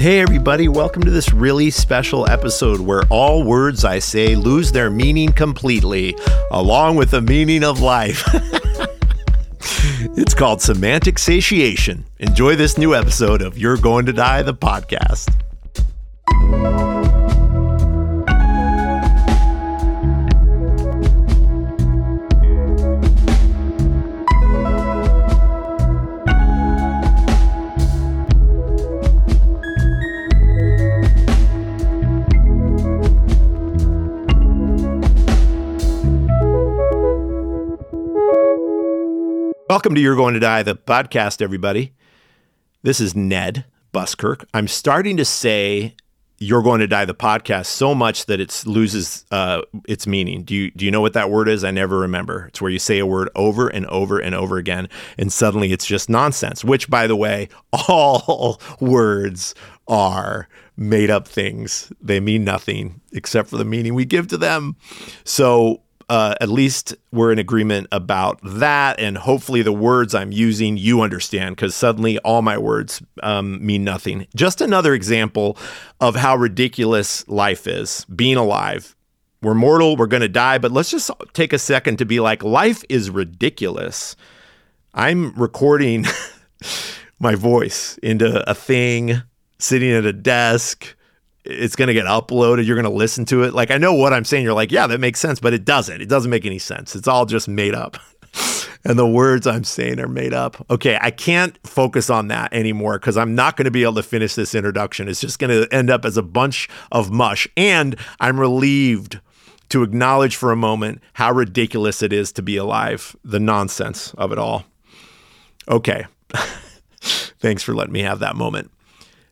Hey, everybody, welcome to this really special episode where all words I say lose their meaning completely, along with the meaning of life. it's called Semantic Satiation. Enjoy this new episode of You're Going to Die, the podcast. Welcome to You're Going to Die, the podcast, everybody. This is Ned Buskirk. I'm starting to say You're Going to Die, the podcast, so much that it loses uh, its meaning. Do you, do you know what that word is? I never remember. It's where you say a word over and over and over again, and suddenly it's just nonsense, which, by the way, all words are made up things. They mean nothing except for the meaning we give to them. So, uh, at least we're in agreement about that. And hopefully, the words I'm using you understand because suddenly all my words um, mean nothing. Just another example of how ridiculous life is being alive. We're mortal, we're going to die, but let's just take a second to be like, life is ridiculous. I'm recording my voice into a thing, sitting at a desk it's going to get uploaded. You're going to listen to it. Like, I know what I'm saying. You're like, yeah, that makes sense, but it doesn't. It doesn't make any sense. It's all just made up. and the words I'm saying are made up. Okay, I can't focus on that anymore because I'm not going to be able to finish this introduction. It's just going to end up as a bunch of mush. And I'm relieved to acknowledge for a moment how ridiculous it is to be alive, the nonsense of it all. Okay. Thanks for letting me have that moment.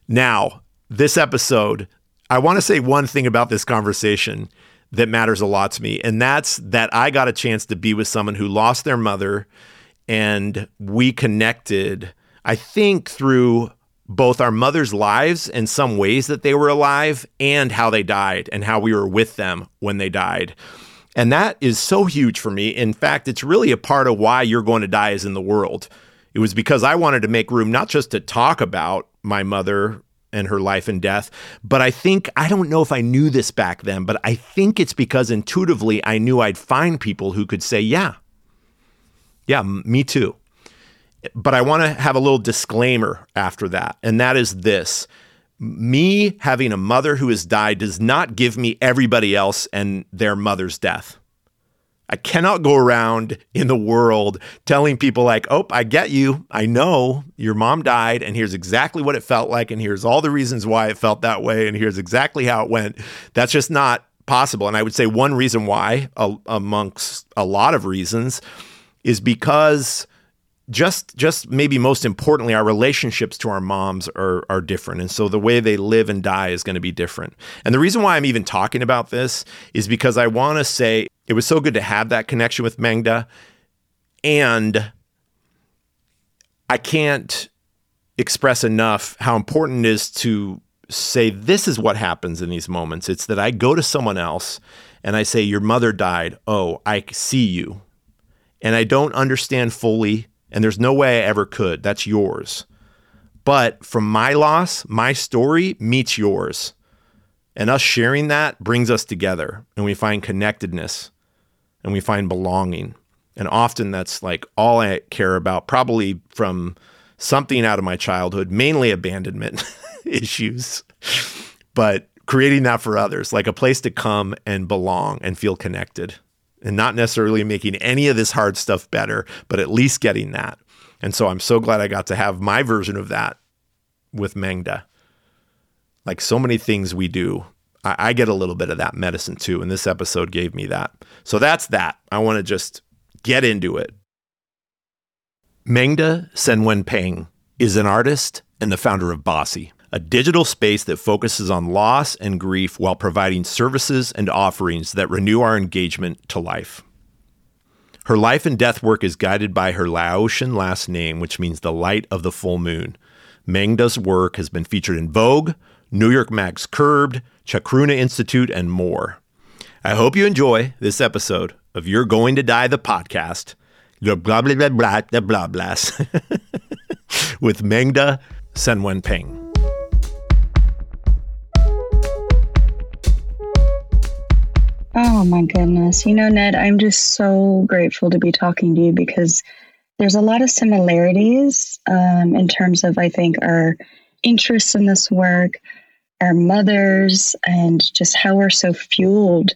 Now, this episode I want to say one thing about this conversation that matters a lot to me, and that's that I got a chance to be with someone who lost their mother, and we connected, I think, through both our mother's lives and some ways that they were alive and how they died and how we were with them when they died. And that is so huge for me. In fact, it's really a part of why You're Going to Die is in the world. It was because I wanted to make room not just to talk about my mother and her life and death. But I think, I don't know if I knew this back then, but I think it's because intuitively I knew I'd find people who could say, yeah, yeah, me too. But I want to have a little disclaimer after that, and that is this. Me having a mother who has died does not give me everybody else and their mother's death. I cannot go around in the world telling people, like, oh, I get you. I know your mom died, and here's exactly what it felt like, and here's all the reasons why it felt that way, and here's exactly how it went. That's just not possible. And I would say one reason why, amongst a lot of reasons, is because just just maybe most importantly our relationships to our moms are are different and so the way they live and die is going to be different and the reason why i'm even talking about this is because i want to say it was so good to have that connection with Mengda. And I can't express enough how important it is to say, this is what happens in these moments. It's that I go to someone else and I say, Your mother died. Oh, I see you. And I don't understand fully, and there's no way I ever could. That's yours. But from my loss, my story meets yours. And us sharing that brings us together and we find connectedness and we find belonging. And often that's like all I care about, probably from something out of my childhood, mainly abandonment issues, but creating that for others, like a place to come and belong and feel connected and not necessarily making any of this hard stuff better, but at least getting that. And so I'm so glad I got to have my version of that with Mengda. Like so many things we do I, I get a little bit of that medicine too. And this episode gave me that. So that's that. I want to just get into it. Mengda Senwenpeng is an artist and the founder of Bossy, a digital space that focuses on loss and grief while providing services and offerings that renew our engagement to life. Her life and death work is guided by her Laotian last name, which means the light of the full moon. Mengda's work has been featured in Vogue, New York Mag's Curbed, Chacruna Institute, and more. I hope you enjoy this episode of You're Going to Die, the podcast. Blah, blah, blah, blah, blah, blah, blah, blah with Mengda Senwenpeng. Oh my goodness. You know, Ned, I'm just so grateful to be talking to you because there's a lot of similarities um, in terms of, I think, our interests in this work, our mothers, and just how we're so fueled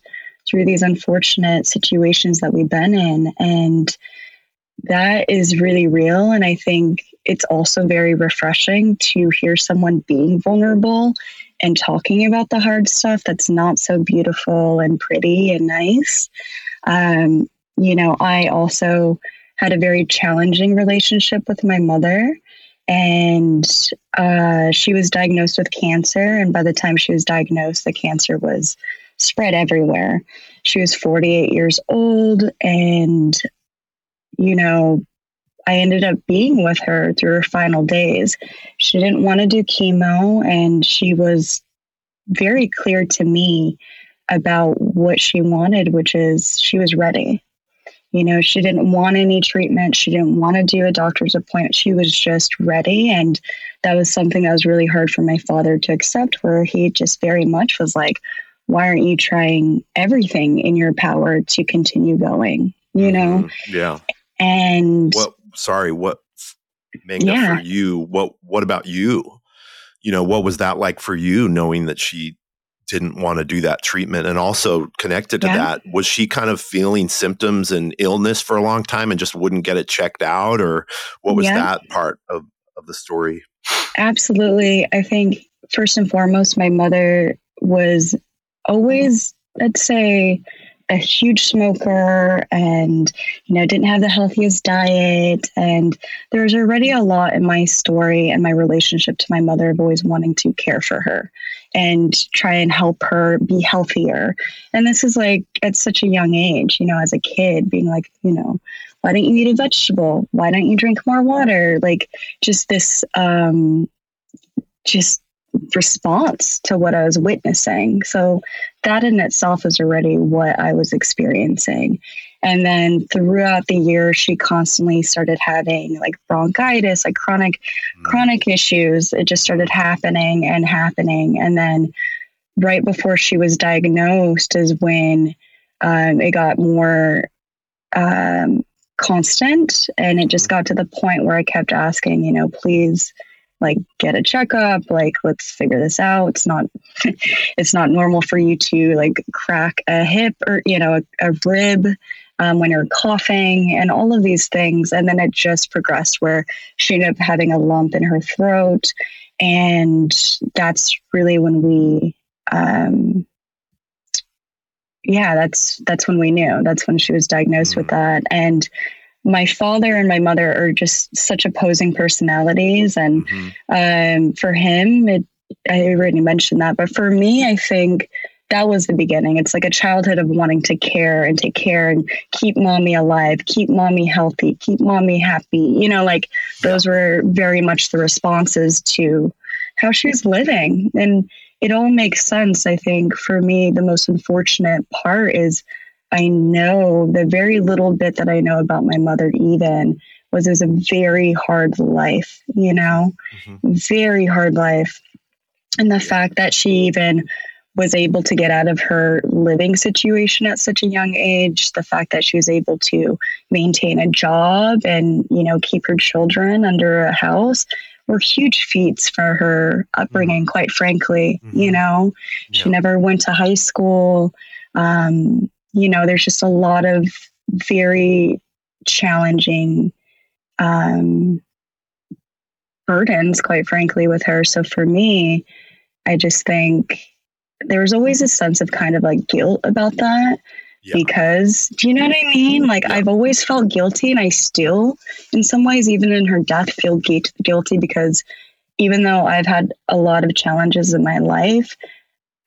through these unfortunate situations that we've been in. And that is really real. And I think it's also very refreshing to hear someone being vulnerable and talking about the hard stuff that's not so beautiful and pretty and nice. Um, you know, I also had a very challenging relationship with my mother. And uh, she was diagnosed with cancer. And by the time she was diagnosed, the cancer was spread everywhere. She was 48 years old. And, you know, I ended up being with her through her final days. She didn't want to do chemo, and she was very clear to me about what she wanted, which is she was ready. You know, she didn't want any treatment. She didn't want to do a doctor's appointment. She was just ready. And that was something that was really hard for my father to accept, where he just very much was like, why aren't you trying everything in your power to continue going? You know? Mm-hmm. Yeah. And what sorry, what Minga yeah. for you? What what about you? You know, what was that like for you knowing that she didn't want to do that treatment and also connected to yeah. that was she kind of feeling symptoms and illness for a long time and just wouldn't get it checked out or what was yeah. that part of of the story absolutely i think first and foremost my mother was always i'd say a huge smoker and you know didn't have the healthiest diet. And there was already a lot in my story and my relationship to my mother of always wanting to care for her and try and help her be healthier. And this is like at such a young age you know as a kid being like you know why don't you eat a vegetable? Why don't you drink more water? Like just this um just response to what I was witnessing. So that in itself is already what I was experiencing. And then throughout the year, she constantly started having like bronchitis, like chronic, mm. chronic issues. It just started happening and happening. And then right before she was diagnosed is when um, it got more um, constant. And it just mm-hmm. got to the point where I kept asking, you know, please like get a checkup like let's figure this out. It's not it's not normal for you to like crack a hip or you know a, a rib um, when you're coughing and all of these things. And then it just progressed where she ended up having a lump in her throat. And that's really when we um, yeah that's that's when we knew. That's when she was diagnosed with that. And my father and my mother are just such opposing personalities. And mm-hmm. um, for him it, i already mentioned that but for me i think that was the beginning. It's like a childhood of wanting to care and take care and keep mommy alive keep mommy healthy keep mommy happy. You know like those were very much the responses to how she's living. And it all makes sense i think for me the most unfortunate part is I know the very little bit that I know about my mother, even, was it was a very hard life, you know, mm-hmm. very hard life. And the fact that she even was able to get out of her living situation at such a young age, the fact that she was able to maintain a job and, you know, keep her children under a house were huge feats for her upbringing, mm-hmm. quite frankly. Mm-hmm. You know, yeah. she never went to high school. Um, you know, there's just a lot of very challenging um, burdens, quite frankly, with her. So for me, I just think there was always a sense of kind of like guilt about that. Yeah. Because, do you know what I mean? Like, yeah. I've always felt guilty, and I still, in some ways, even in her death, feel guilty because even though I've had a lot of challenges in my life,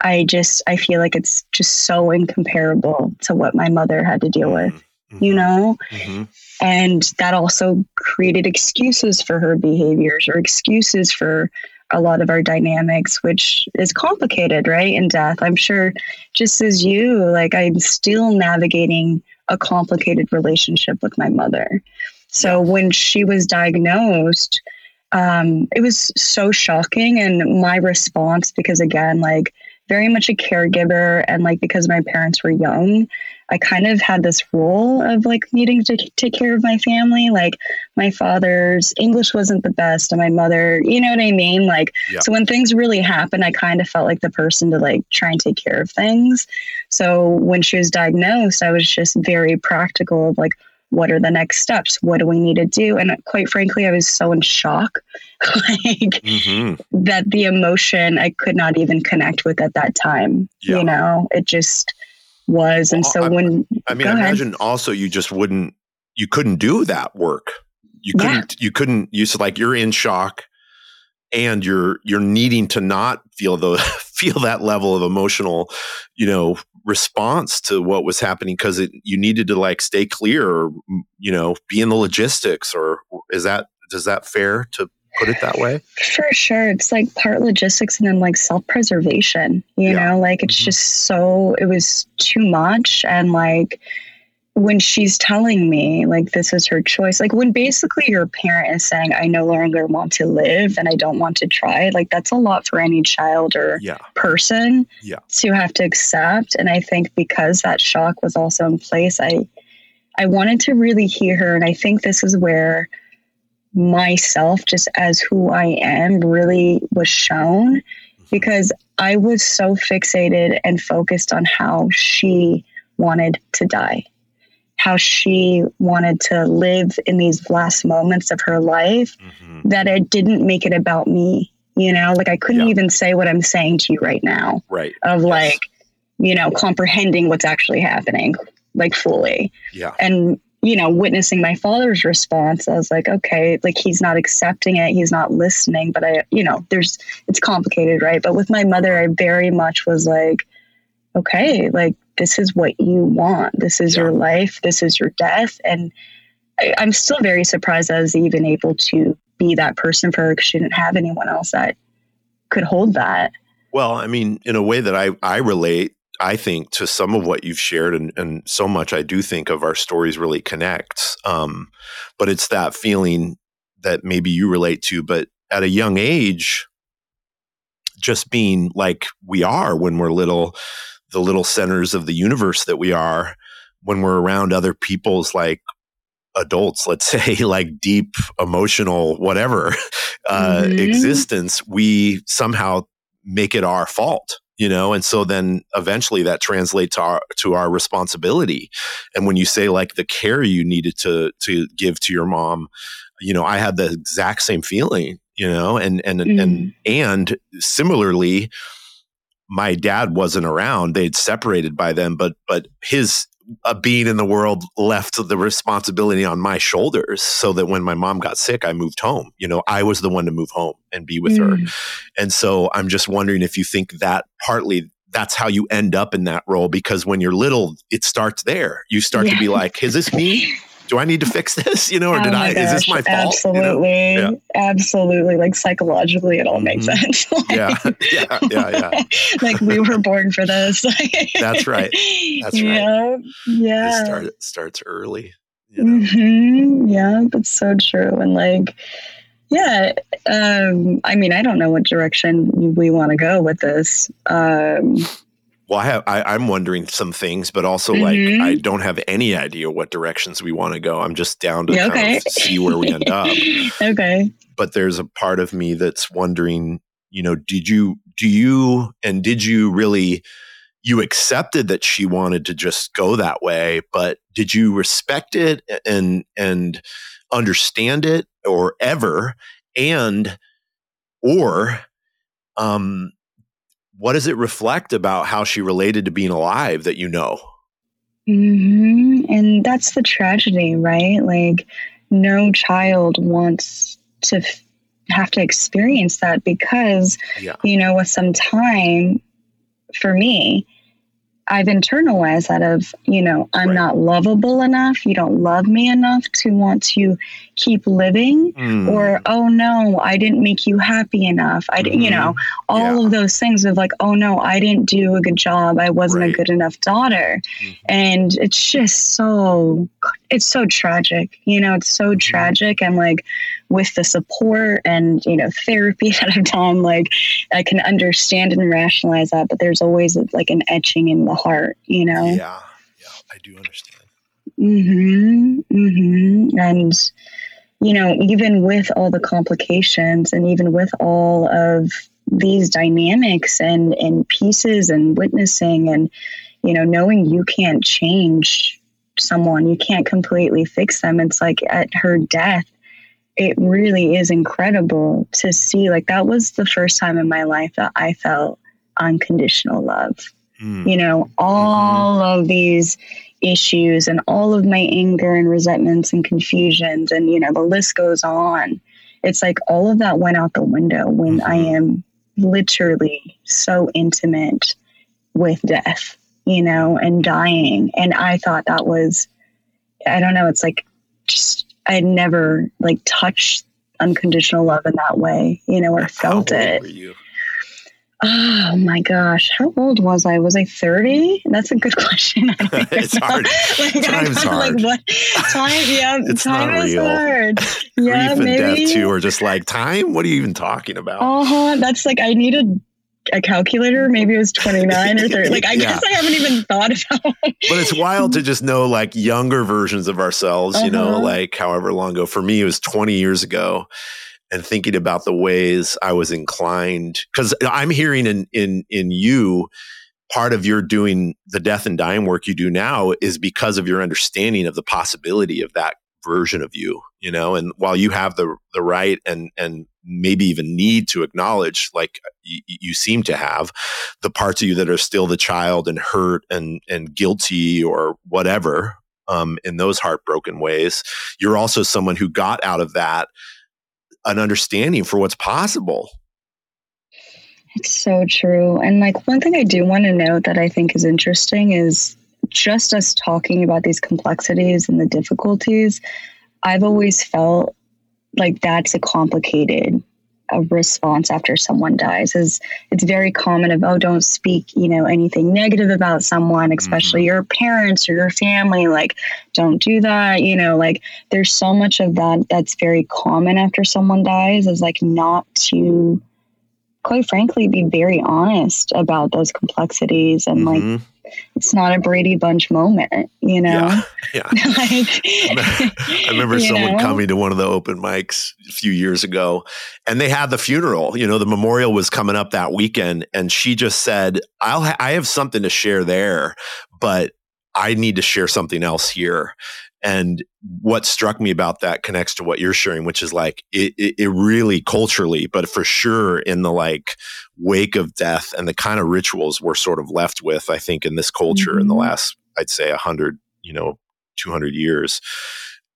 I just I feel like it's just so incomparable to what my mother had to deal with, mm-hmm. you know? Mm-hmm. And that also created excuses for her behaviors or excuses for a lot of our dynamics, which is complicated, right? In death. I'm sure just as you, like I'm still navigating a complicated relationship with my mother. So when she was diagnosed, um, it was so shocking. And my response, because again, like very much a caregiver. And like, because my parents were young, I kind of had this role of like needing to take care of my family. Like, my father's English wasn't the best, and my mother, you know what I mean? Like, yeah. so when things really happened, I kind of felt like the person to like try and take care of things. So when she was diagnosed, I was just very practical of like, what are the next steps? What do we need to do? And quite frankly, I was so in shock, like mm-hmm. that the emotion I could not even connect with at that time. Yeah. You know, it just was. And so I, when I mean, imagine ahead. also you just wouldn't, you couldn't do that work. You couldn't, yeah. you couldn't, you said like you're in shock and you're you're needing to not feel the feel that level of emotional you know response to what was happening because you needed to like stay clear or you know be in the logistics or is that does that fair to put it that way for sure it's like part logistics and then like self-preservation you yeah. know like it's mm-hmm. just so it was too much and like when she's telling me like this is her choice like when basically your parent is saying i no longer want to live and i don't want to try like that's a lot for any child or yeah. person yeah. to have to accept and i think because that shock was also in place i i wanted to really hear her and i think this is where myself just as who i am really was shown mm-hmm. because i was so fixated and focused on how she wanted to die how she wanted to live in these last moments of her life mm-hmm. that it didn't make it about me you know like i couldn't yeah. even say what i'm saying to you right now right of yes. like you know comprehending what's actually happening like fully yeah and you know witnessing my father's response i was like okay like he's not accepting it he's not listening but i you know there's it's complicated right but with my mother i very much was like okay like this is what you want. This is yeah. your life. This is your death. And I, am still very surprised I was even able to be that person for her because she didn't have anyone else that could hold that. Well, I mean, in a way that I, I relate, I think, to some of what you've shared, and, and so much I do think of our stories really connects. Um, but it's that feeling that maybe you relate to, but at a young age, just being like we are when we're little, the little centers of the universe that we are when we're around other people's like adults let's say like deep emotional whatever uh, mm-hmm. existence we somehow make it our fault you know and so then eventually that translates to our to our responsibility and when you say like the care you needed to to give to your mom you know i had the exact same feeling you know and and mm. and and similarly my dad wasn't around. They'd separated by then, but but his uh, being in the world left the responsibility on my shoulders. So that when my mom got sick, I moved home. You know, I was the one to move home and be with mm. her. And so I'm just wondering if you think that partly that's how you end up in that role because when you're little, it starts there. You start yeah. to be like, "Is this me?" do I need to fix this? You know, or oh did I, gosh, is this my fault? Absolutely. You know? yeah. Absolutely. Like psychologically, it all mm-hmm. makes sense. like, yeah. Yeah. Yeah. Yeah. like we were born for this. That's right. That's right. Yeah. Yeah. It start, starts early. You know? mm-hmm. Yeah. That's so true. And like, yeah. Um, I mean, I don't know what direction we want to go with this. Um, well, I have. I, am wondering some things, but also mm-hmm. like I don't have any idea what directions we want to go. I'm just down to okay. kind of see where we end up. okay. But there's a part of me that's wondering. You know, did you do you and did you really? You accepted that she wanted to just go that way, but did you respect it and and understand it or ever? And or um what does it reflect about how she related to being alive that you know? Mm-hmm. And that's the tragedy, right? Like, no child wants to f- have to experience that because, yeah. you know, with some time for me, I've internalized that of, you know, I'm right. not lovable enough. You don't love me enough to want to keep living. Mm. Or, oh no, I didn't make you happy enough. I didn't, mm-hmm. you know, all yeah. of those things of like, oh no, I didn't do a good job. I wasn't right. a good enough daughter. Mm-hmm. And it's just so, it's so tragic. You know, it's so mm-hmm. tragic. And like, with the support and you know therapy that I've done, like I can understand and rationalize that. But there's always like an etching in the heart, you know. Yeah, yeah, I do understand. Hmm. Hmm. And you know, even with all the complications, and even with all of these dynamics and and pieces and witnessing and you know knowing you can't change someone you can't completely fix them it's like at her death it really is incredible to see like that was the first time in my life that i felt unconditional love mm. you know all mm-hmm. of these issues and all of my anger and resentments and confusions and you know the list goes on it's like all of that went out the window when mm-hmm. i am literally so intimate with death you know and dying and i thought that was i don't know it's like just i had never like touched unconditional love in that way you know or felt it Oh my gosh, how old was I? Was I 30? That's a good question. it's hard. like, Time's hard. Like, what? Time, yeah, it's time is real. hard. Yeah, Grief maybe. and death too are just like time. What are you even talking about? Uh-huh. That's like I needed a calculator. Maybe it was 29 or 30. Like I yeah. guess I haven't even thought about. it. but it's wild to just know like younger versions of ourselves. Uh-huh. You know, uh-huh. like however long ago. For me, it was 20 years ago and thinking about the ways I was inclined because I'm hearing in in in you part of your doing the death and dying work you do now is because of your understanding of the possibility of that version of you you know and while you have the the right and and maybe even need to acknowledge like y- you seem to have the parts of you that are still the child and hurt and and guilty or whatever um, in those heartbroken ways you're also someone who got out of that an understanding for what's possible. It's so true. And like one thing I do want to note that I think is interesting is just us talking about these complexities and the difficulties. I've always felt like that's a complicated a response after someone dies is it's very common of oh don't speak you know anything negative about someone especially mm-hmm. your parents or your family like don't do that you know like there's so much of that that's very common after someone dies is like not to quite frankly be very honest about those complexities and mm-hmm. like it's not a Brady Bunch moment, you know? Yeah. yeah. like, I remember someone know? coming to one of the open mics a few years ago and they had the funeral, you know, the memorial was coming up that weekend. And she just said, I'll, ha- I have something to share there, but I need to share something else here. And what struck me about that connects to what you're sharing, which is like it, it, it, really culturally, but for sure in the like wake of death and the kind of rituals we're sort of left with, I think, in this culture mm-hmm. in the mm-hmm. last, I'd say, a hundred, you know, 200 years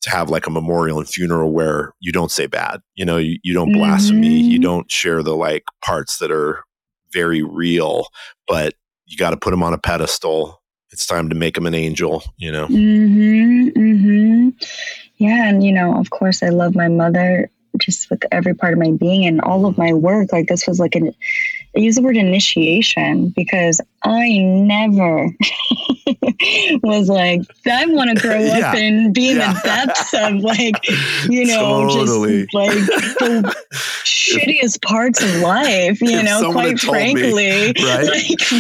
to have like a memorial and funeral where you don't say bad, you know, you, you don't blaspheme, mm-hmm. you don't share the like parts that are very real, but you got to put them on a pedestal it's time to make him an angel, you know? Mm-hmm, mm-hmm. Yeah. And, you know, of course, I love my mother just with every part of my being and all of my work. Like, this was like an, I use the word initiation because I never was like, I want to grow yeah. up and be in yeah. the depths of like, you know, totally. just like the shittiest parts of life, you know, quite frankly. Me, right?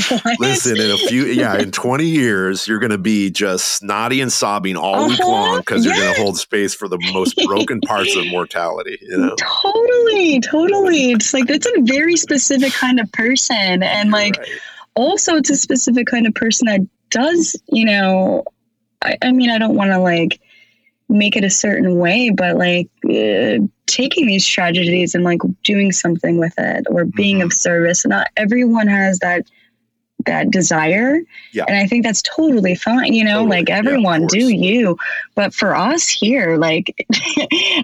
Like, Listen, in a few, yeah, in 20 years, you're going to be just snotty and sobbing all uh-huh. week long because yes. you're going to hold space for the most broken parts of mortality, you know? Totally, totally. It's like, that's a very specific kind of person. And like, right also it's a specific kind of person that does, you know, I, I mean, I don't want to like make it a certain way, but like uh, taking these tragedies and like doing something with it or being mm-hmm. of service. Not everyone has that that desire. Yeah. And I think that's totally fine. You know, totally. like everyone yeah, do you. But for us here, like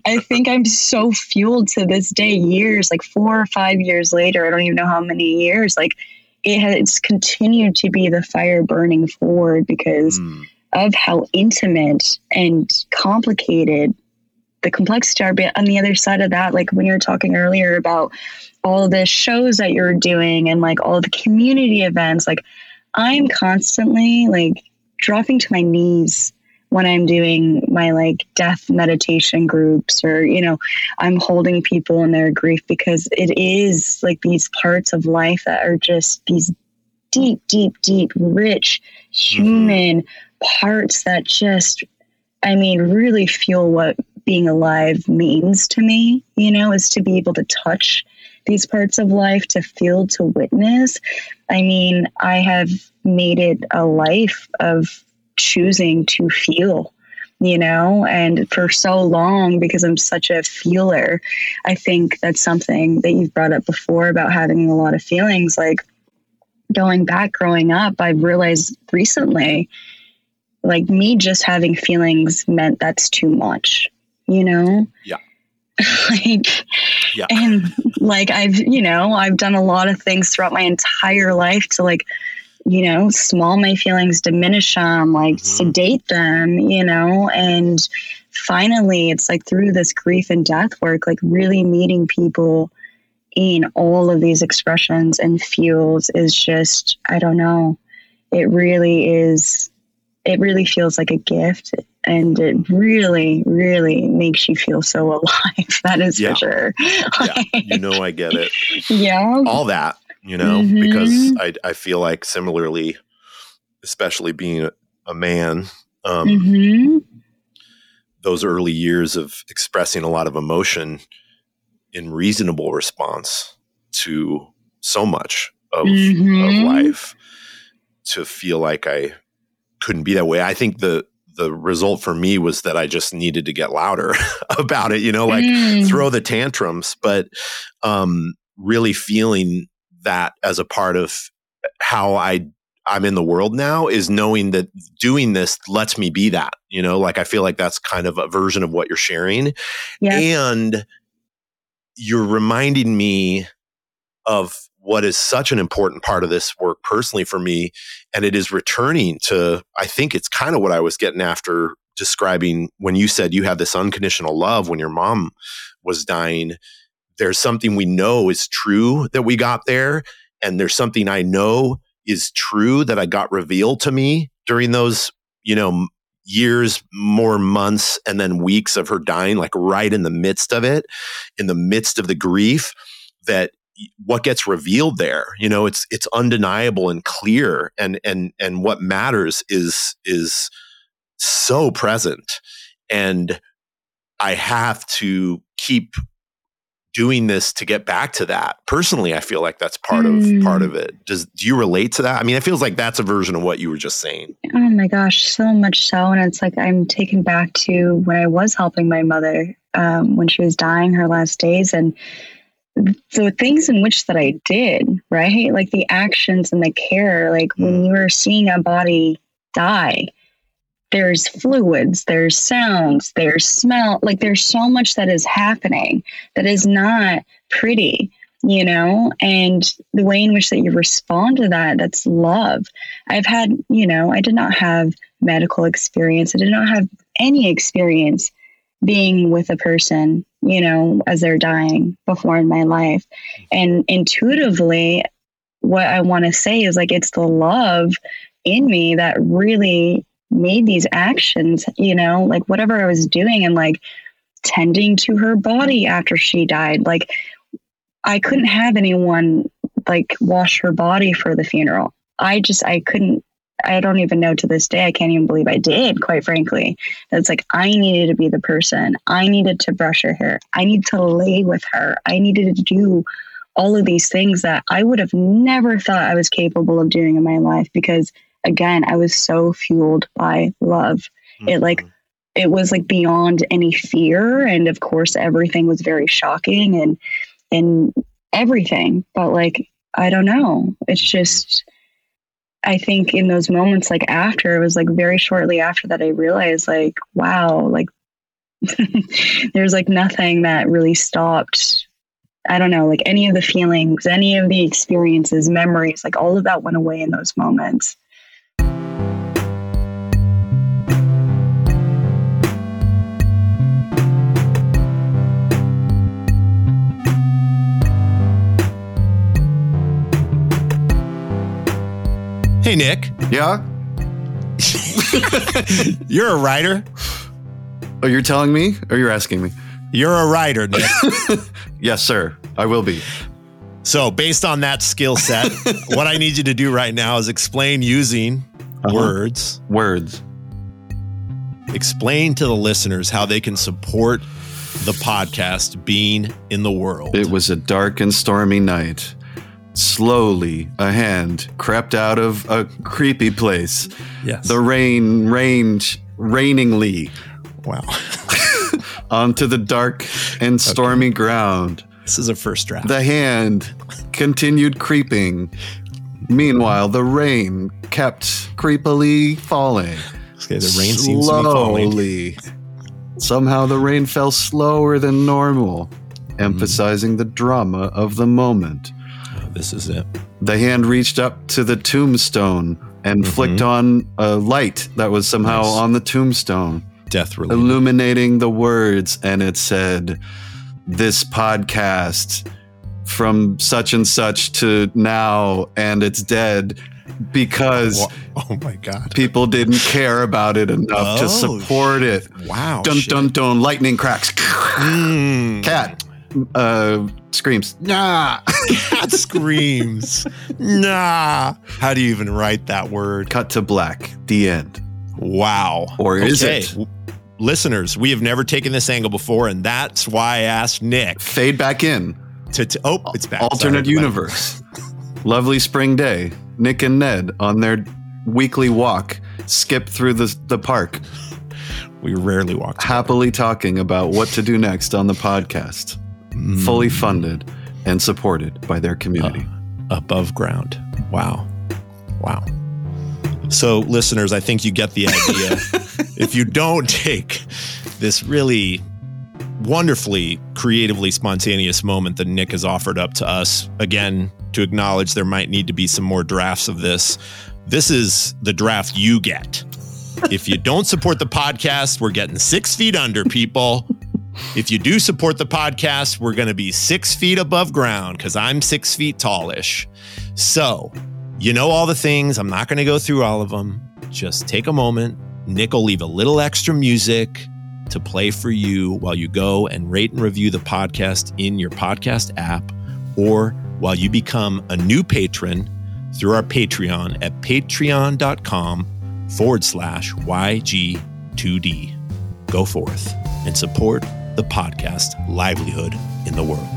I think I'm so fueled to this day, years, like four or five years later, I don't even know how many years, like it has continued to be the fire burning forward because mm. of how intimate and complicated the complexity are. But on the other side of that, like when you were talking earlier about all the shows that you're doing and like all the community events, like I'm constantly like dropping to my knees when I'm doing my like death meditation groups or, you know, I'm holding people in their grief because it is like these parts of life that are just these deep, deep, deep, rich human mm-hmm. parts that just, I mean, really feel what being alive means to me, you know, is to be able to touch these parts of life, to feel, to witness. I mean, I have made it a life of choosing to feel you know and for so long because i'm such a feeler i think that's something that you've brought up before about having a lot of feelings. Like going back growing up i've realized recently like me just having feelings meant that's too much you know? Yeah like yeah. and like i've you know i've done a lot of things throughout my entire life to like you know small my feelings diminish them like mm-hmm. sedate them you know and finally it's like through this grief and death work like really meeting people in all of these expressions and feels is just i don't know it really is it really feels like a gift and it really really makes you feel so alive that is yeah. for sure yeah you know i get it yeah all that you know mm-hmm. because i i feel like similarly especially being a, man um mm-hmm. those early years of expressing a lot of emotion in reasonable response to so much of, mm-hmm. of life to feel like i couldn't be that way. I think the the result for me was that I just needed to get louder about it, you know, like mm. throw the tantrums, but um, really feeling that as a part of how I I'm in the world now is knowing that doing this lets me be that, you know, like I feel like that's kind of a version of what you're sharing. And you're reminding me of what is such an important part of this work personally for me. And it is returning to, I think it's kind of what I was getting after describing when you said you had this unconditional love when your mom was dying. There's something we know is true that we got there. And there's something I know is true that I got revealed to me during those, you know, years, more months, and then weeks of her dying, like right in the midst of it, in the midst of the grief that what gets revealed there you know it's it's undeniable and clear and and and what matters is is so present. And i have to keep doing this to get back to that. Personally i feel like that's part mm. of part of it. Does do you relate to that? I mean it feels like that's a version of what you were just saying. Oh my gosh so much so and it's like i'm taken back to when i was helping my mother um, when she was dying her last days and the things in which that I did, right? Like the actions and the care, like when mm. you are seeing a body die, there's fluids, there's sounds, there's smell, like there's so much that is happening that is not pretty, you know? And the way in which that you respond to that, that's love. I've had, you know, I did not have medical experience. I did not have any experience being with a person you know, as they're dying before in my life. And intuitively, what I want to say is like, it's the love in me that really made these actions, you know, like whatever I was doing and like tending to her body after she died. Like, I couldn't have anyone like wash her body for the funeral. I just, I couldn't I don't even know to this day. I can't even believe I did, quite frankly. It's like I needed to be the person. I needed to brush her hair. I need to lay with her. I needed to do all of these things that I would have never thought I was capable of doing in my life because again, I was so fueled by love. Mm-hmm. It like it was like beyond any fear and of course everything was very shocking and and everything, but like I don't know. It's just I think in those moments, like after, it was like very shortly after that, I realized, like, wow, like there's like nothing that really stopped. I don't know, like any of the feelings, any of the experiences, memories, like all of that went away in those moments. Hey, Nick. Yeah. You're a writer. Oh, you're telling me or you're asking me? You're a writer, Nick. Yes, sir. I will be. so, based on that skill set, what I need you to do right now is explain using Uh-huh. words. Words. Explain to the listeners how they can support the podcast being in the world. It was a dark and stormy night. Slowly, a hand crept out of a creepy place. yes. The rain rained rainingly wow. onto the dark and stormy ground. This is a first draft. The hand continued creeping. Meanwhile, the rain kept creepily falling. okay, the rain seems to be falling. Slowly. Somehow the rain fell slower than normal, emphasizing the drama of the moment. This is it. The hand reached up to the tombstone and flicked on a light that was somehow Nice. on the tombstone, Death relief. illuminating the words, and it said, This podcast from such and such to now, and it's dead because Oh my god. people didn't care about it enough to Oh, support it. Wow. Dun shit. dun dun! Lightning cracks. Mm. Cat uh, screams. Nah. Cat screams. Nah. How do you even write that word? Cut to black. The end. Wow. Or is it? W- Listeners, we have never taken this angle before, and that's why I asked Nick Fade back in. to. to oh, it's back. Alternate Sorry, universe. Lovely spring day. Nick and Ned on their weekly walk skip through the the park, We rarely walk. together. happily talking about what to do next on the podcast. Mm. Fully funded and supported by their community. above ground. Wow. Wow. So, listeners, I think you get the idea. if you don't take this really wonderfully creatively spontaneous moment that Nick has offered up to us, again, to acknowledge there might need to be some more drafts of this, this is the draft you get. If you don't support the podcast, we're getting six feet under, people. If you do support the podcast, we're going to be six feet above ground because I'm six feet tallish. So, you know all the things. I'm not going to go through all of them. Just take a moment. Nick will leave a little extra music to play for you while you go and rate and review the podcast in your podcast app or while you become a new patron through our Patreon at patreon.com forward slash YG2D. Go forth and support the podcast livelihood in the world.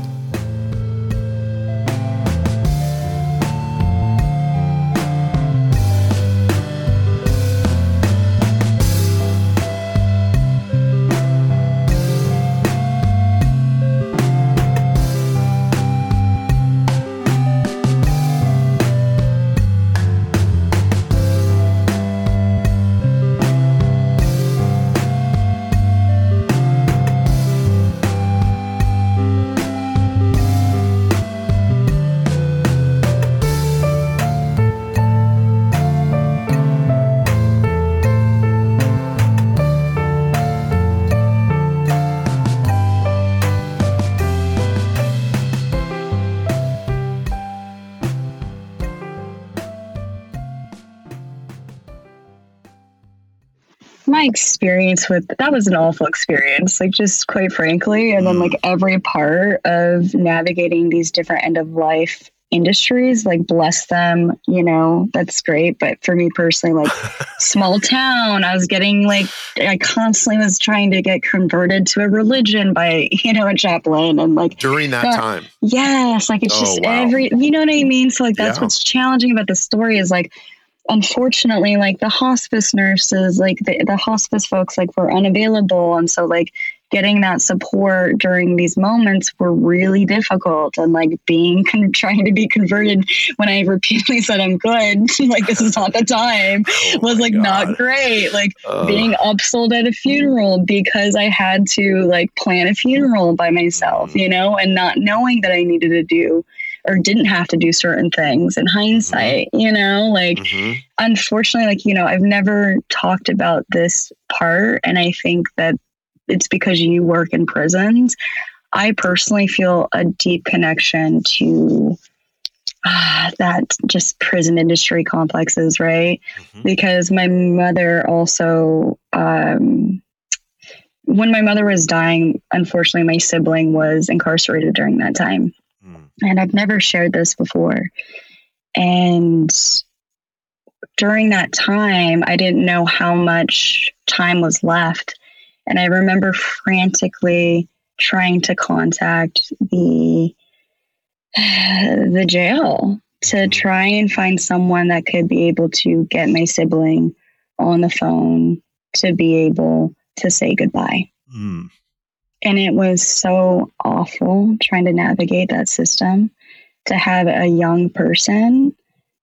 Experience with that was an awful experience like just quite frankly and then mm. like every part of navigating these different end of life industries like bless them you know that's great but for me personally like small town i was getting like i constantly was trying to get converted to a religion by you know a chaplain and like During that Yeah. time. Yes, like it's Oh, just wow. every you know what I mean? So like that's Yeah. what's challenging about the story is like unfortunately like the hospice nurses, like the, the hospice folks like were unavailable and so like getting that support during these moments were really difficult and like being con- trying to be converted when I repeatedly said I'm good, like this is not the time Oh was like God. not great. Like Ugh. being upsold at a funeral because I had to like plan a funeral by myself, mm. you know, and not knowing that I needed to do or didn't have to do certain things in hindsight, you know, like Mhm. unfortunately, like, you know, I've never talked about this part. And I think that it's because you work in prisons. I personally feel a deep connection to ah, that just prison industry complexes, right? Mm-hmm. Because my mother also, um, when my mother was dying, unfortunately, my sibling was incarcerated during that time. And I've never shared this before. And during that time, I didn't know how much time was left. And I remember frantically trying to contact the the jail to mm-hmm. try and find someone that could be able to get my sibling on the phone to be able to say goodbye. Mm. And it was so awful trying to navigate that system to have a young person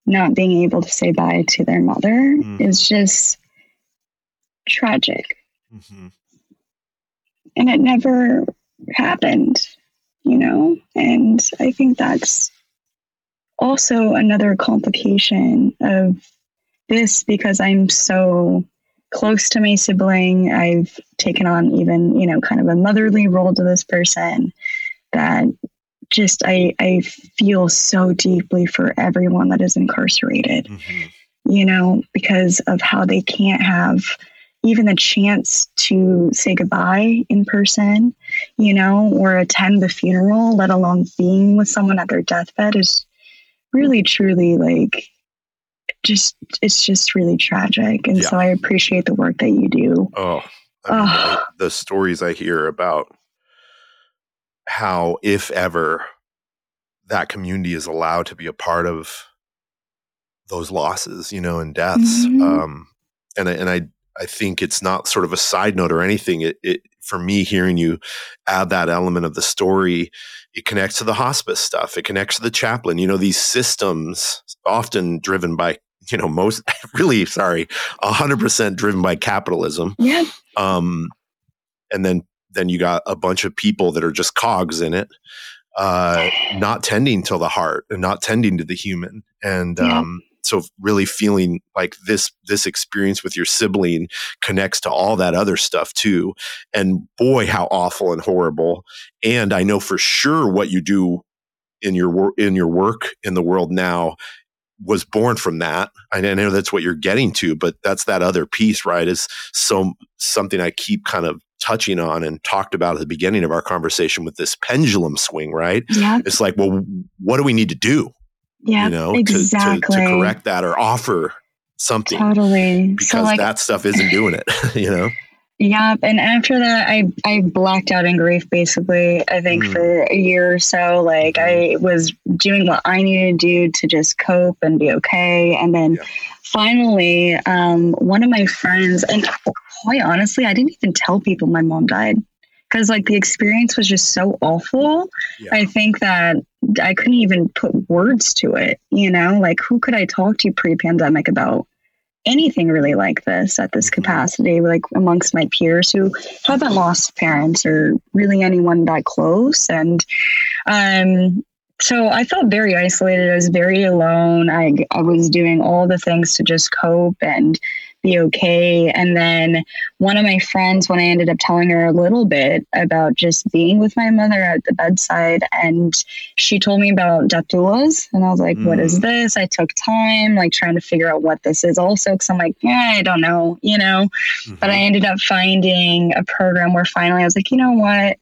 not being able to say bye to their mother mm. is just tragic. Mm-hmm. And it never happened you know? And I think that's also another complication of this because I'm so close to my sibling. I've taken on even, you know, kind of a motherly role to this person that just I I feel so deeply for everyone that is incarcerated. Mm-hmm. You know, because of how they can't have even the chance to say goodbye in person, you know, or attend the funeral, let alone being with someone at their deathbed is really truly like just it's just really tragic. And yeah. so I appreciate the work that you do. Oh, I mean, oh. the stories I hear about how, if ever, that community is allowed to be a part of those losses, you know, and deaths. Mm-hmm. Um, and I, and I I think it's not sort of a side note or anything. It, it, for me, hearing you add that element of the story, it connects to the hospice stuff. It connects to the chaplain. You know, these systems often driven by, you know, most really, sorry, hundred percent driven by capitalism. Yeah. Um, and then, then you got a bunch of people that are just cogs in it, uh, not tending to the heart and not tending to the human. And, yeah. um, so really feeling like this this experience with your sibling connects to all that other stuff too and boy how awful and horrible and i know for sure what you do in your in your work in the world now was born from that. I know that's what you're getting to, but that's that other piece, right? Is so something I keep kind of touching on and talked about at the beginning of our conversation with this pendulum swing, right? Yeah. It's like, well, what do we need to do? yeah, you know, exactly. to, to, to correct that or offer something. Totally. Because so like, that stuff isn't doing it, you know? Yeah, and after that, I I blacked out in grief basically. I think mm. for a year or so, like mm-hmm. I was doing what I needed to do to just cope and be okay. And then yeah. finally, um, one of my friends, and quite honestly, I didn't even tell people my mom died because like the experience was just so awful. Yeah. I think that I couldn't even put words to it, you know, like who could I talk to pre pandemic about anything really like this at this mm-hmm. capacity, like amongst my peers who haven't lost parents or really anyone that close. And um, so I felt very isolated. I was very alone. I, I was doing all the things to just cope and be okay. And then one of my friends, when I ended up telling her a little bit about just being with my mother at the bedside, and she told me about death doulas, and I was like, mm. "What is mm. this?" I took time, like trying to figure out what this is, also because I'm like, "Yeah, I don't know," you know. Mm-hmm. But I mm-hmm. ended up finding a program where finally I was like, you know what?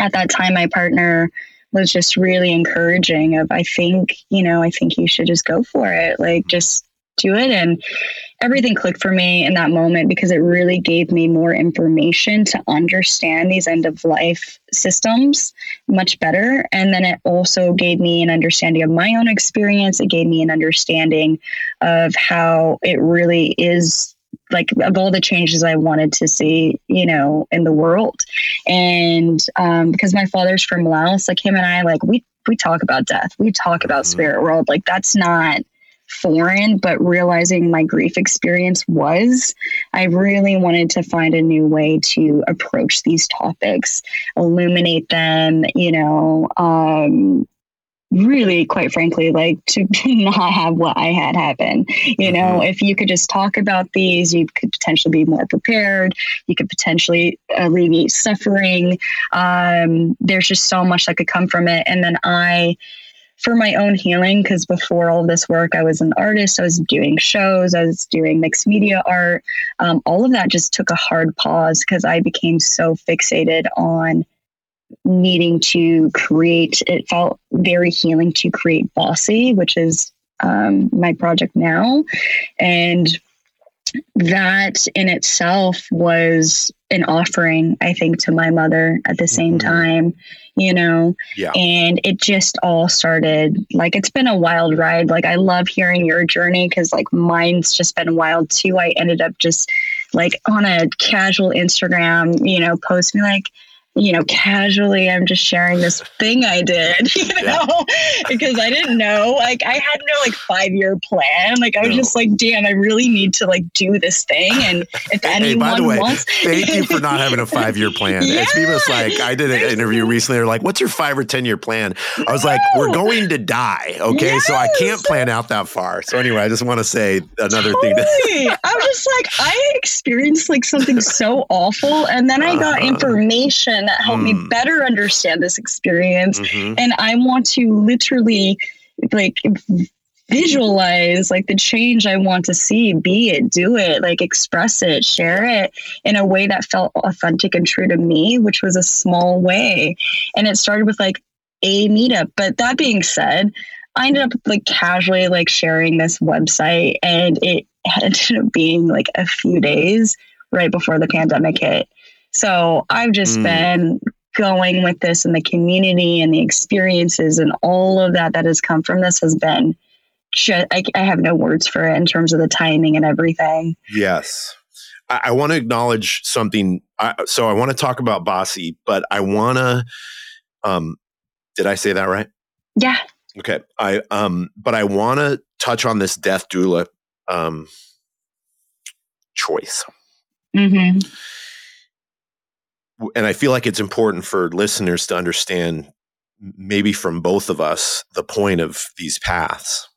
At that time, my partner was just really encouraging of i think you know i think you should just go for it like just do it and everything clicked for me in that moment because it really gave me more information to understand these end of life systems much better. And then it also gave me an understanding of my own experience. It gave me an understanding of how it really is like of all the changes I wanted to see, you know, in the world. And um, because my father's from Laos, like him and I, like we we talk about death, we talk about mm-hmm. spirit world. Like that's not foreign, but realizing my grief experience was, I really wanted to find a new way to approach these topics, illuminate them, you know, um, really quite frankly like to not have what i had happen. You know mm-hmm. if you could just talk about these you could potentially be more prepared. You could potentially alleviate suffering. Um, there's just so much that could come from it. And then i for my own healing because before all this work i was an artist i was doing shows i was doing mixed media art. Um, all of that just took a hard pause because i became so fixated on needing to create it felt very healing to create bossy which is um, my project now. And that in itself was an offering i think to my mother at the same Mm-hmm. time you know Yeah. and it just all started like it's been a wild ride like i love hearing your journey because like mine's just been wild too i ended up just like on a casual instagram you know post me like you know casually i'm just sharing this thing i did you Yeah. know because i didn't know like i had no like five year plan like i was No. just like damn i really need to like do this thing and if Hey, anyone by the way, wants thank you for not having a five year plan. As people's Yeah. like, I did an interview recently. They're like, "What's your five or ten year plan?" I was like, "We're going to die." Okay, so I can't plan out that far. So anyway, I just want to say another thing. To, I was just like, I experienced like something so awful, and then I got Uh-huh. information that helped me Mm. better understand this experience. Mhm. And I want to literally like visualize like the change I want to see, be it, do it, like express it, share it in a way that felt authentic and true to me, which was a small way. And it started with like a meetup. But that being said, I ended up like casually like sharing this website and it ended up being like a few days right before the pandemic hit. So I've just Mm. been going with this and the community and the experiences and all of that that has come from this has been just, I, I have no words for it in terms of the timing and everything. Yes. I, I want to acknowledge something. I, so I want to talk about Bossy, but I want to. Um, did I say that right? Yeah. Okay. I um, but I want to touch on this death doula um choice. Mm-hmm. And I feel like it's important for listeners to understand, maybe from both of us, the point of these paths.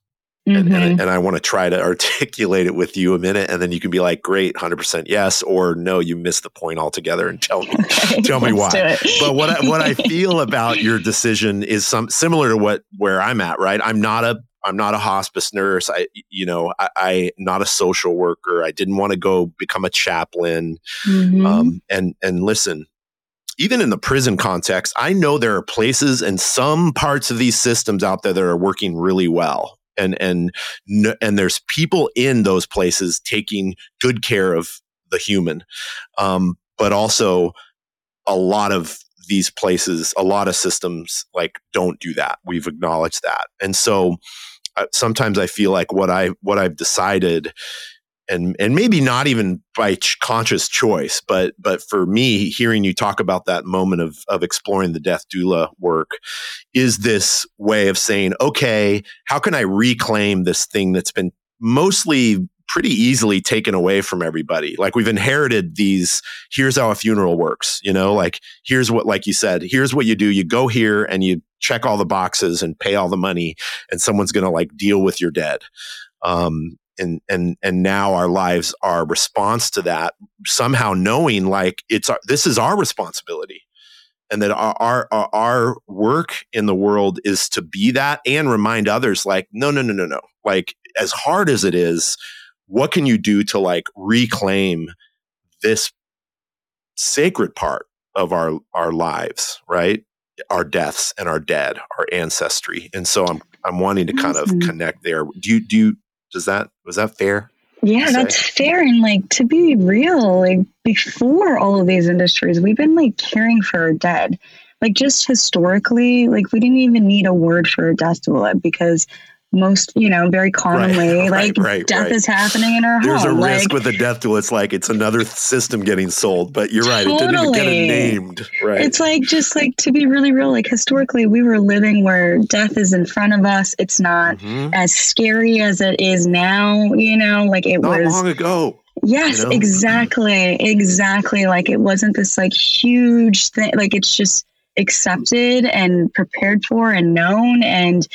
And, Mm-hmm. and, and I want to try to articulate it with you a minute, and then you can be like, "Great, hundred percent yes," or "No, you missed the point altogether," and tell me. Okay, Tell me why. But what I, what I feel about your decision is some similar to what where I'm at. Right, I'm not a I'm not a hospice nurse. I you know I, I not a social worker. I didn't want to go become a chaplain. Mhm. Um, and and listen, even in the prison context, I know there are places and some parts of these systems out there that are working really well. And and and there's people in those places taking good care of the human, um, but also a lot of these places, a lot of systems like don't do that. We've acknowledged that, and so uh, sometimes I feel like what I what I've decided and and maybe not even by ch- conscious choice, but but for me, hearing you talk about that moment of of exploring the death doula work is this way of saying, okay, how can I reclaim this thing that's been mostly pretty easily taken away from everybody? Like we've inherited these. Here's how a funeral works. You know, like here's what, like you said, here's what you do. You go here and you check all the boxes and pay all the money, and someone's going to like deal with your dead. Um, and and and now our lives are response to that somehow knowing like it's our, this is our responsibility. And that our, our our work in the world is to be that and remind others like no no no no no. Like as hard as it is what can you do to like reclaim this sacred part of our our lives right? Our deaths and our dead our ancestry. And so i'm i'm wanting to kind Awesome. of mm-hmm. connect there. Do you do you does that was that fair Yeah, say. that's fair. And like to be real, like before all of these industries, we've been like caring for our dead. Like just historically, like we didn't even need a word for a death doula because most, you know, very commonly, right, like right, death right. is happening in our home. there's a home. risk with the death tool it's like it's another system getting sold but you're right it didn't even get it named right It's like just like to be really real, like historically we were living where death is in front of us. It's not Mhm. as scary as it is now, you know, like it not was long ago Yes, you know? exactly. Exactly. Like it wasn't this like huge thing. Like it's just accepted and prepared for and known. And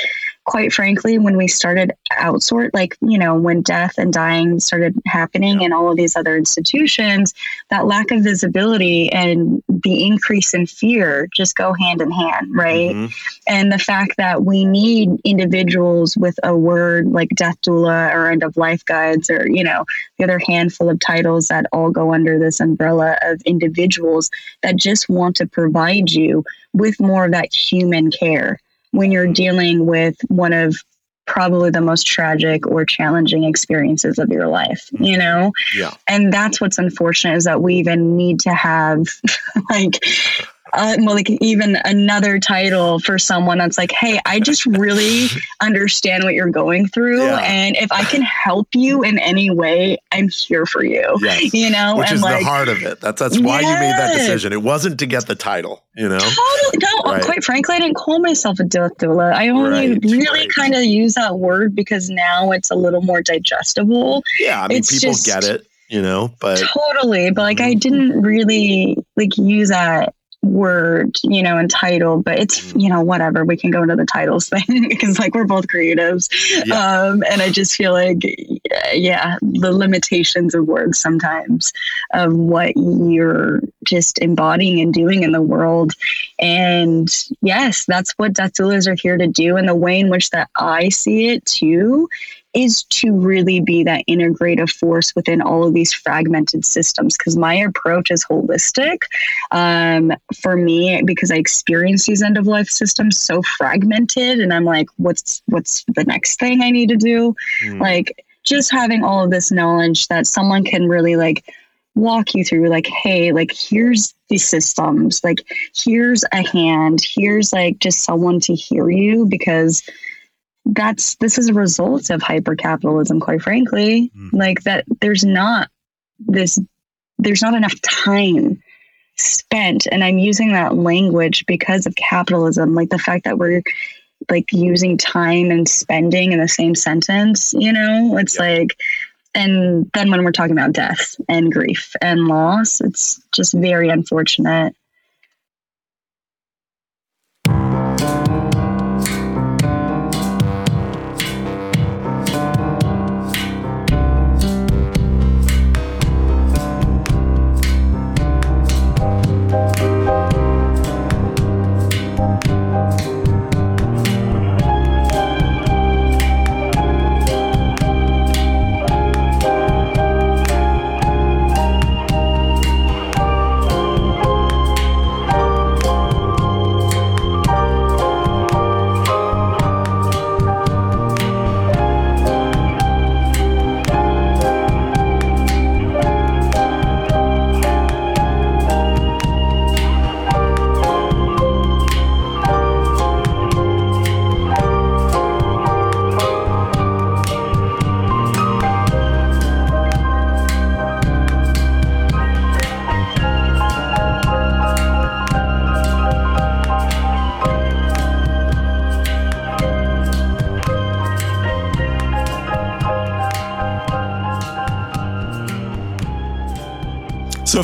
quite frankly, when we started outsource, like, you know, when death and dying started happening in all of these other institutions, that lack of visibility and the increase in fear just go hand in hand, right? Mm-hmm. And the fact that we need individuals with a word like death doula or end of life guides or, you know, the other handful of titles that all go under this umbrella of individuals that just want to provide you with more of that human care when you're dealing with one of probably the most tragic or challenging experiences of your life, you mm-hmm. know? Yeah. And that's what's unfortunate is that we even need to have like uh, well, like even another title for someone that's like, hey, I just really understand what you're going through, yeah. and if I can help you in any way, I'm here for you. Yes. You know, which and is like, the heart of it. That's that's why yes. you made that decision. It wasn't to get the title. You know, totally. No, right. quite frankly, I didn't call myself a doula. I only right. really right. kind of use that word because now it's a little more digestible. Yeah, I mean, it's people just, get it you know but totally but like i mm-hmm. didn't really like use that word, you know, and title, but it's, mm-hmm. you know, whatever. We can go into the titles thing because like we're both creatives. Yeah. Um, and I just feel like, yeah, the limitations of words sometimes of what you're just embodying and doing in the world. And yes, that's what death doulas are here to do. And the way in which that I see it too is to really be that integrative force within all of these fragmented systems because my approach is holistic. Um, for me because i experience these end of life systems so fragmented and i'm like what's what's the next thing i need to do? Mm. like just having all of this knowledge that someone can really like walk you through like hey like here's the systems. Like here's a hand. Here's like just someone to hear you because that's this is a result of hypercapitalism quite frankly mm. like that there's not this there's not enough time spent and i'm using that language because of capitalism like the fact that we're like using time and spending in the same sentence you know it's yeah. like and then when we're talking about death and grief and loss it's just very unfortunate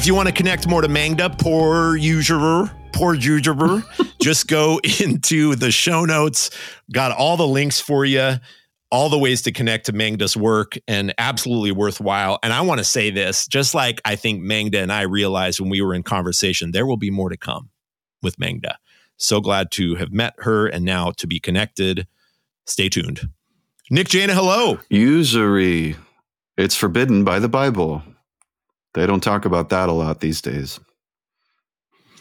if you want to connect more to Mangda, poor usurer, poor usurer, just go into the show notes. Got all the links for you, all the ways to connect to Mangda's work, and absolutely worthwhile. And I want to say this, just like I think Mangda and I realized when we were in conversation, there will be more to come with Mangda. So glad to have met her and now to be connected. Stay tuned. Nick Jaina, hello. Usury. It's forbidden by the Bible. They don't talk about that a lot these days.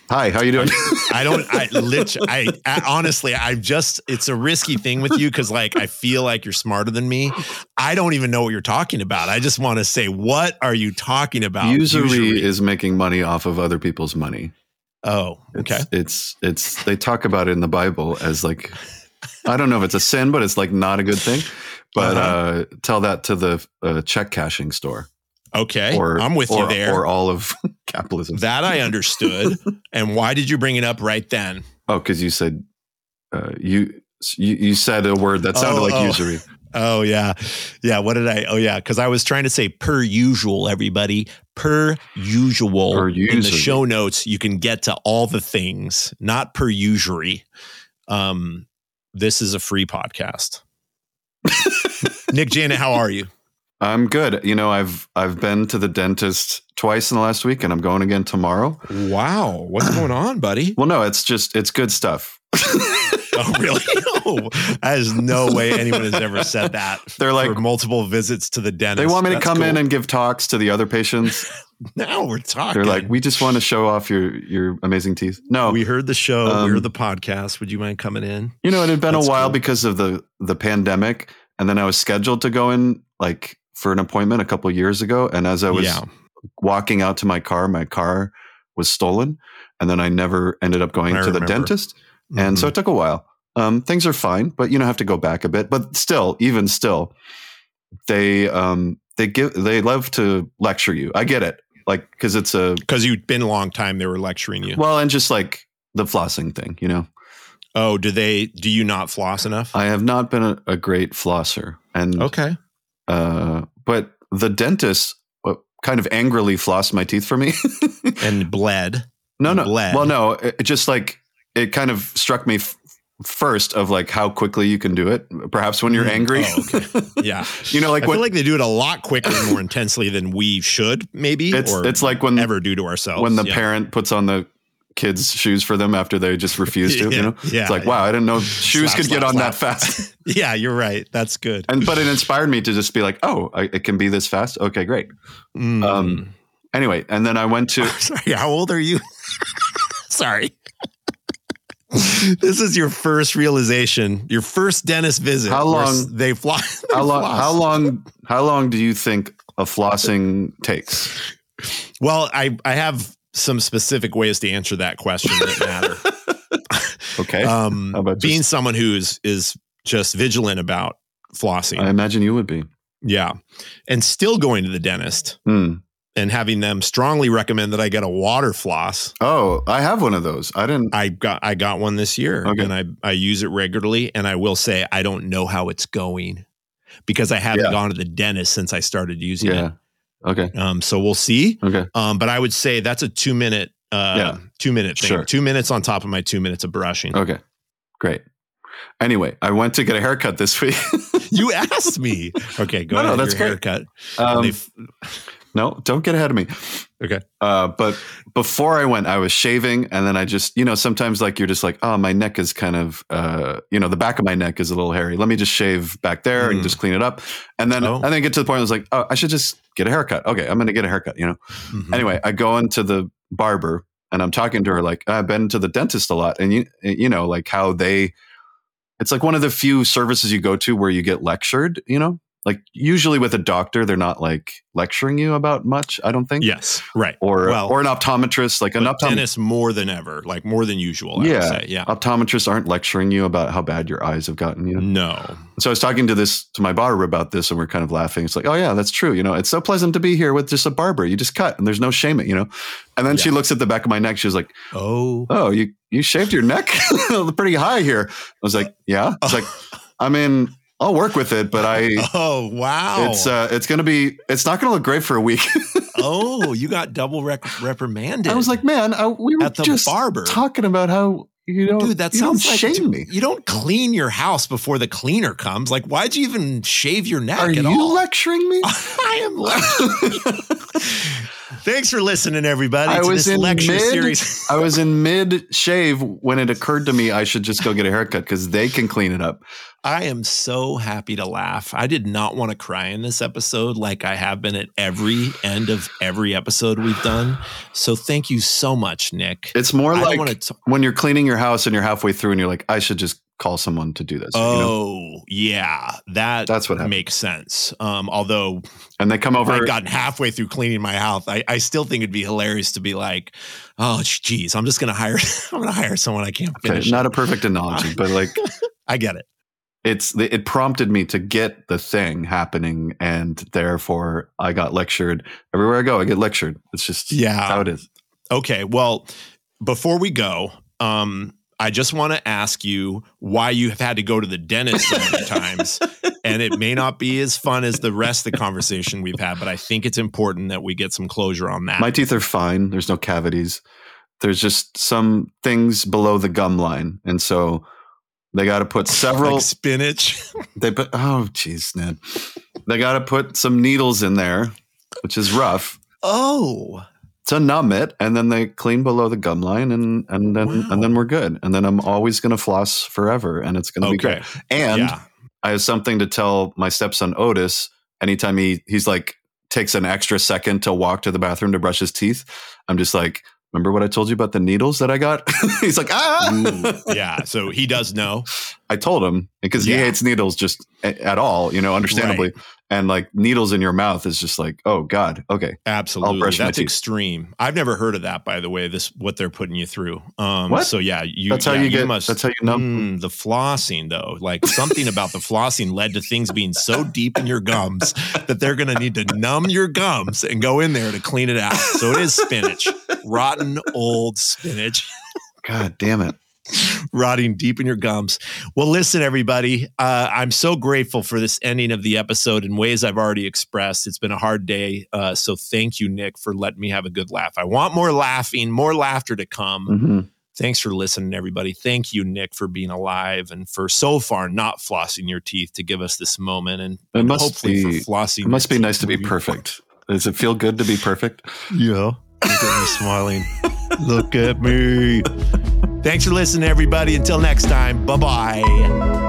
Hi, how you doing? I don't. I literally. I, I, honestly, I just. It's a risky thing with you because, like, I feel like you're smarter than me. I don't even know what you're talking about. I just want to say, what are you talking about? Usury, Usury is making money off of other people's money. Oh, okay. It's, it's it's they talk about it in the Bible as like I don't know if it's a sin, but it's like not a good thing. But uh-huh. uh, tell that to the uh, check cashing store. Okay, or, I'm with or, you there. Or all of capitalism. That I understood. and why did you bring it up right then? Oh, because you said uh, you, you you said a word that sounded oh, like oh. usury. Oh yeah, yeah. What did I? Oh yeah, because I was trying to say per usual. Everybody per usual. Per in the show notes, you can get to all the things, not per usury. Um, this is a free podcast. Nick Jaina, how are you? I'm good. You know, I've I've been to the dentist twice in the last week, and I'm going again tomorrow. Wow, what's going on, buddy? Well, no, it's just it's good stuff. oh, really? No, there's no way anyone has ever said that. They're like for multiple visits to the dentist. They want me to come cool. in and give talks to the other patients. now we're talking. They're like, we just want to show off your your amazing teeth. No, we heard the show, we Um, heard the podcast. Would you mind coming in? you know, it had been That's a while cool. because of the the pandemic, and then I was scheduled to go in like for an appointment a couple years ago, and as I was yeah. walking out to my car, my car was stolen, and then I never ended up going I to the remember. dentist, and so Mhm. it took a while. Um, things are fine, but you know have to go back a bit. But still, even still, they um, they give they love to lecture you. I get it, like because it's a because you'd been a long time, they were lecturing you. well, and just like the flossing thing, you know. oh, do they? Do you not floss enough? I have not been a, a great flosser, and okay. uh, but the dentist uh, kind of angrily flossed my teeth for me. And bled. no, no, Bled. well, no, it, just like it kind of struck me f- first of like how quickly you can do it. Perhaps when you're Mm, angry, oh, okay. Yeah. you know, like I when feel like they do it a lot quicker and more intensely than we should, maybe, it's or it's like when ever do to ourselves. when the yeah. parent puts on the kids' shoes for them after they just refuse to. Yeah, You know, yeah, it's like yeah. wow, I didn't know shoes Slap, could get slap, on that fast. Yeah, you're right. That's good. and but it inspired me to just be like, oh, I, it can be this fast. Okay, great. Mm. Um, Anyway, and then I went to Sorry, how old are you? Sorry. this is your first realization, your first dentist visit. How long- they fly? how long? floss. How long? How long do you think a flossing takes? Well, I I have some specific ways to answer that question that matter. Okay, um, How about just- being someone who's is just vigilant about flossing, I imagine you would be. yeah, and still going to the dentist Hmm. and having them strongly recommend that I get a water floss. Oh, I have one of those. I didn't. I got I got one this year Okay. and I I use it regularly and I will say I don't know how it's going because I haven't Yeah. gone to the dentist since I started using it. Yeah. Okay. Um so we'll see. Okay. Um but I would say that's a 2 minute uh Yeah. 2 minute thing. Sure. 2 minutes on top of my 2 minutes of brushing. Okay. Great. Anyway, I went to get a haircut this week. You asked me. Okay, go No, no, ahead. that's your great. haircut. Um, no, don't get ahead of me. Okay. Uh, but before I went, I was shaving, and then I just, you know, sometimes like you're just like, oh, my neck is kind of, uh, you know, the back of my neck is a little hairy. Let me just shave back there and Mm. just clean it up. And then, Oh. and then get to the point I was like, oh, I should just get a haircut. Okay, I'm going to get a haircut. You know. Mhm. Anyway, I go into the barber and I'm talking to her like I've been to the dentist a lot, and you, you know, like how they. It's like one of the few services you go to where you get lectured. You know, like usually with a doctor, they're not like lecturing you about much. I don't think. Yes, right. Or Well, or an optometrist, like an optometrist. more than ever, like more than usual, I Yeah. would say. Yeah. Optometrists aren't lecturing you about how bad your eyes have gotten. You know. No. So I was talking to this to my barber about this, and we're kind of laughing. It's like, oh yeah, that's true. You know, it's so pleasant to be here with just a barber. You just cut, and there's no shame it. You know. And then she looks at the back of my neck. she's like, Oh. "Oh, you you shaved your neck pretty high here." I was like, "Yeah." It's like, I mean, I'll work with it, but I. Oh, wow. It's uh, it's gonna be. It's not gonna look great for a week. oh, you got double rec- reprimanded. I was like, man, I, we were at the just barber. talking about how you know, Dude, that you sounds don't like shame me. You don't clean your house before the cleaner comes. Like, why'd you even shave your neck Are you all? lecturing me? I am lecturing. Thanks for listening, everybody. I to was this in lecture mid- series. I was in mid shave when it occurred to me I should just go get a haircut because they can clean it up. I am so happy to laugh. I did not want to cry in this episode like I have been at every end of every episode we've done. So thank you so much, Nick. It's more I like to. when you're cleaning your house and you're halfway through and you're like, I should just call someone to do this. you know? Oh, yeah. That That's what happened. makes sense. Um, although And they come over. I'd gotten halfway through cleaning my house, I, I still think it'd be hilarious to be like, oh, geez, I'm just going to hire, I'm going to hire someone I can't okay, finish. not it. a perfect analogy, but like I get it. it's it prompted me to get the thing happening, and therefore I got lectured everywhere I go. I get lectured. It's just Yeah. how it is. Okay. Well, before we go, um, I just want to ask you why you have had to go to the dentist so many times. And it may not be as fun as the rest of the conversation we've had, but I think it's important that we get some closure on that. My teeth are fine. There's no cavities. There's just some things below the gum line, and so They got to put several like spinach. they put oh jeez, Ned. They got to put some needles in there, which is rough Oh, to numb it, and then they clean below the gum line, and and then Wow. and then we're good. And then I'm always gonna floss forever, and it's gonna be okay. great. And yeah. I have something to tell my stepson Otis anytime he he's like takes an extra second to walk to the bathroom to brush his teeth. I'm just like, remember what I told you about the needles that I got? he's like, ah. Ooh, yeah. So he does know. I told him because he Yeah. hates needles just a- at all, you know, understandably. And like needles in your mouth is just like, oh God, okay. Absolutely. brush my That's extreme. I've never heard of that, by the way, this what they're putting you through. Um What? so yeah, you That's how yeah, you get. must that's how you numb. Mm, the flossing though. Like something about the flossing led to things being so deep in your gums that they're gonna need to numb your gums and go in there to clean it out. So it is spinach. Rotten old spinach. God damn it. rotting deep in your gums. Well, listen, everybody. Uh, I'm so grateful for this ending of the episode in ways I've already expressed. It's been a hard day. Uh, so thank you, Nick, for letting me have a good laugh. I want more laughing, more laughter to come. hmm Thanks for listening, everybody. Thank you, Nick, for being alive and for so far not flossing your teeth to give us this moment and, and must hopefully be- for flossing. It must be nice to be perfect. Does it feel good to be perfect? Yeah. Look at me smiling. Look at me. Thanks for listening, everybody. Until next time, bye bye.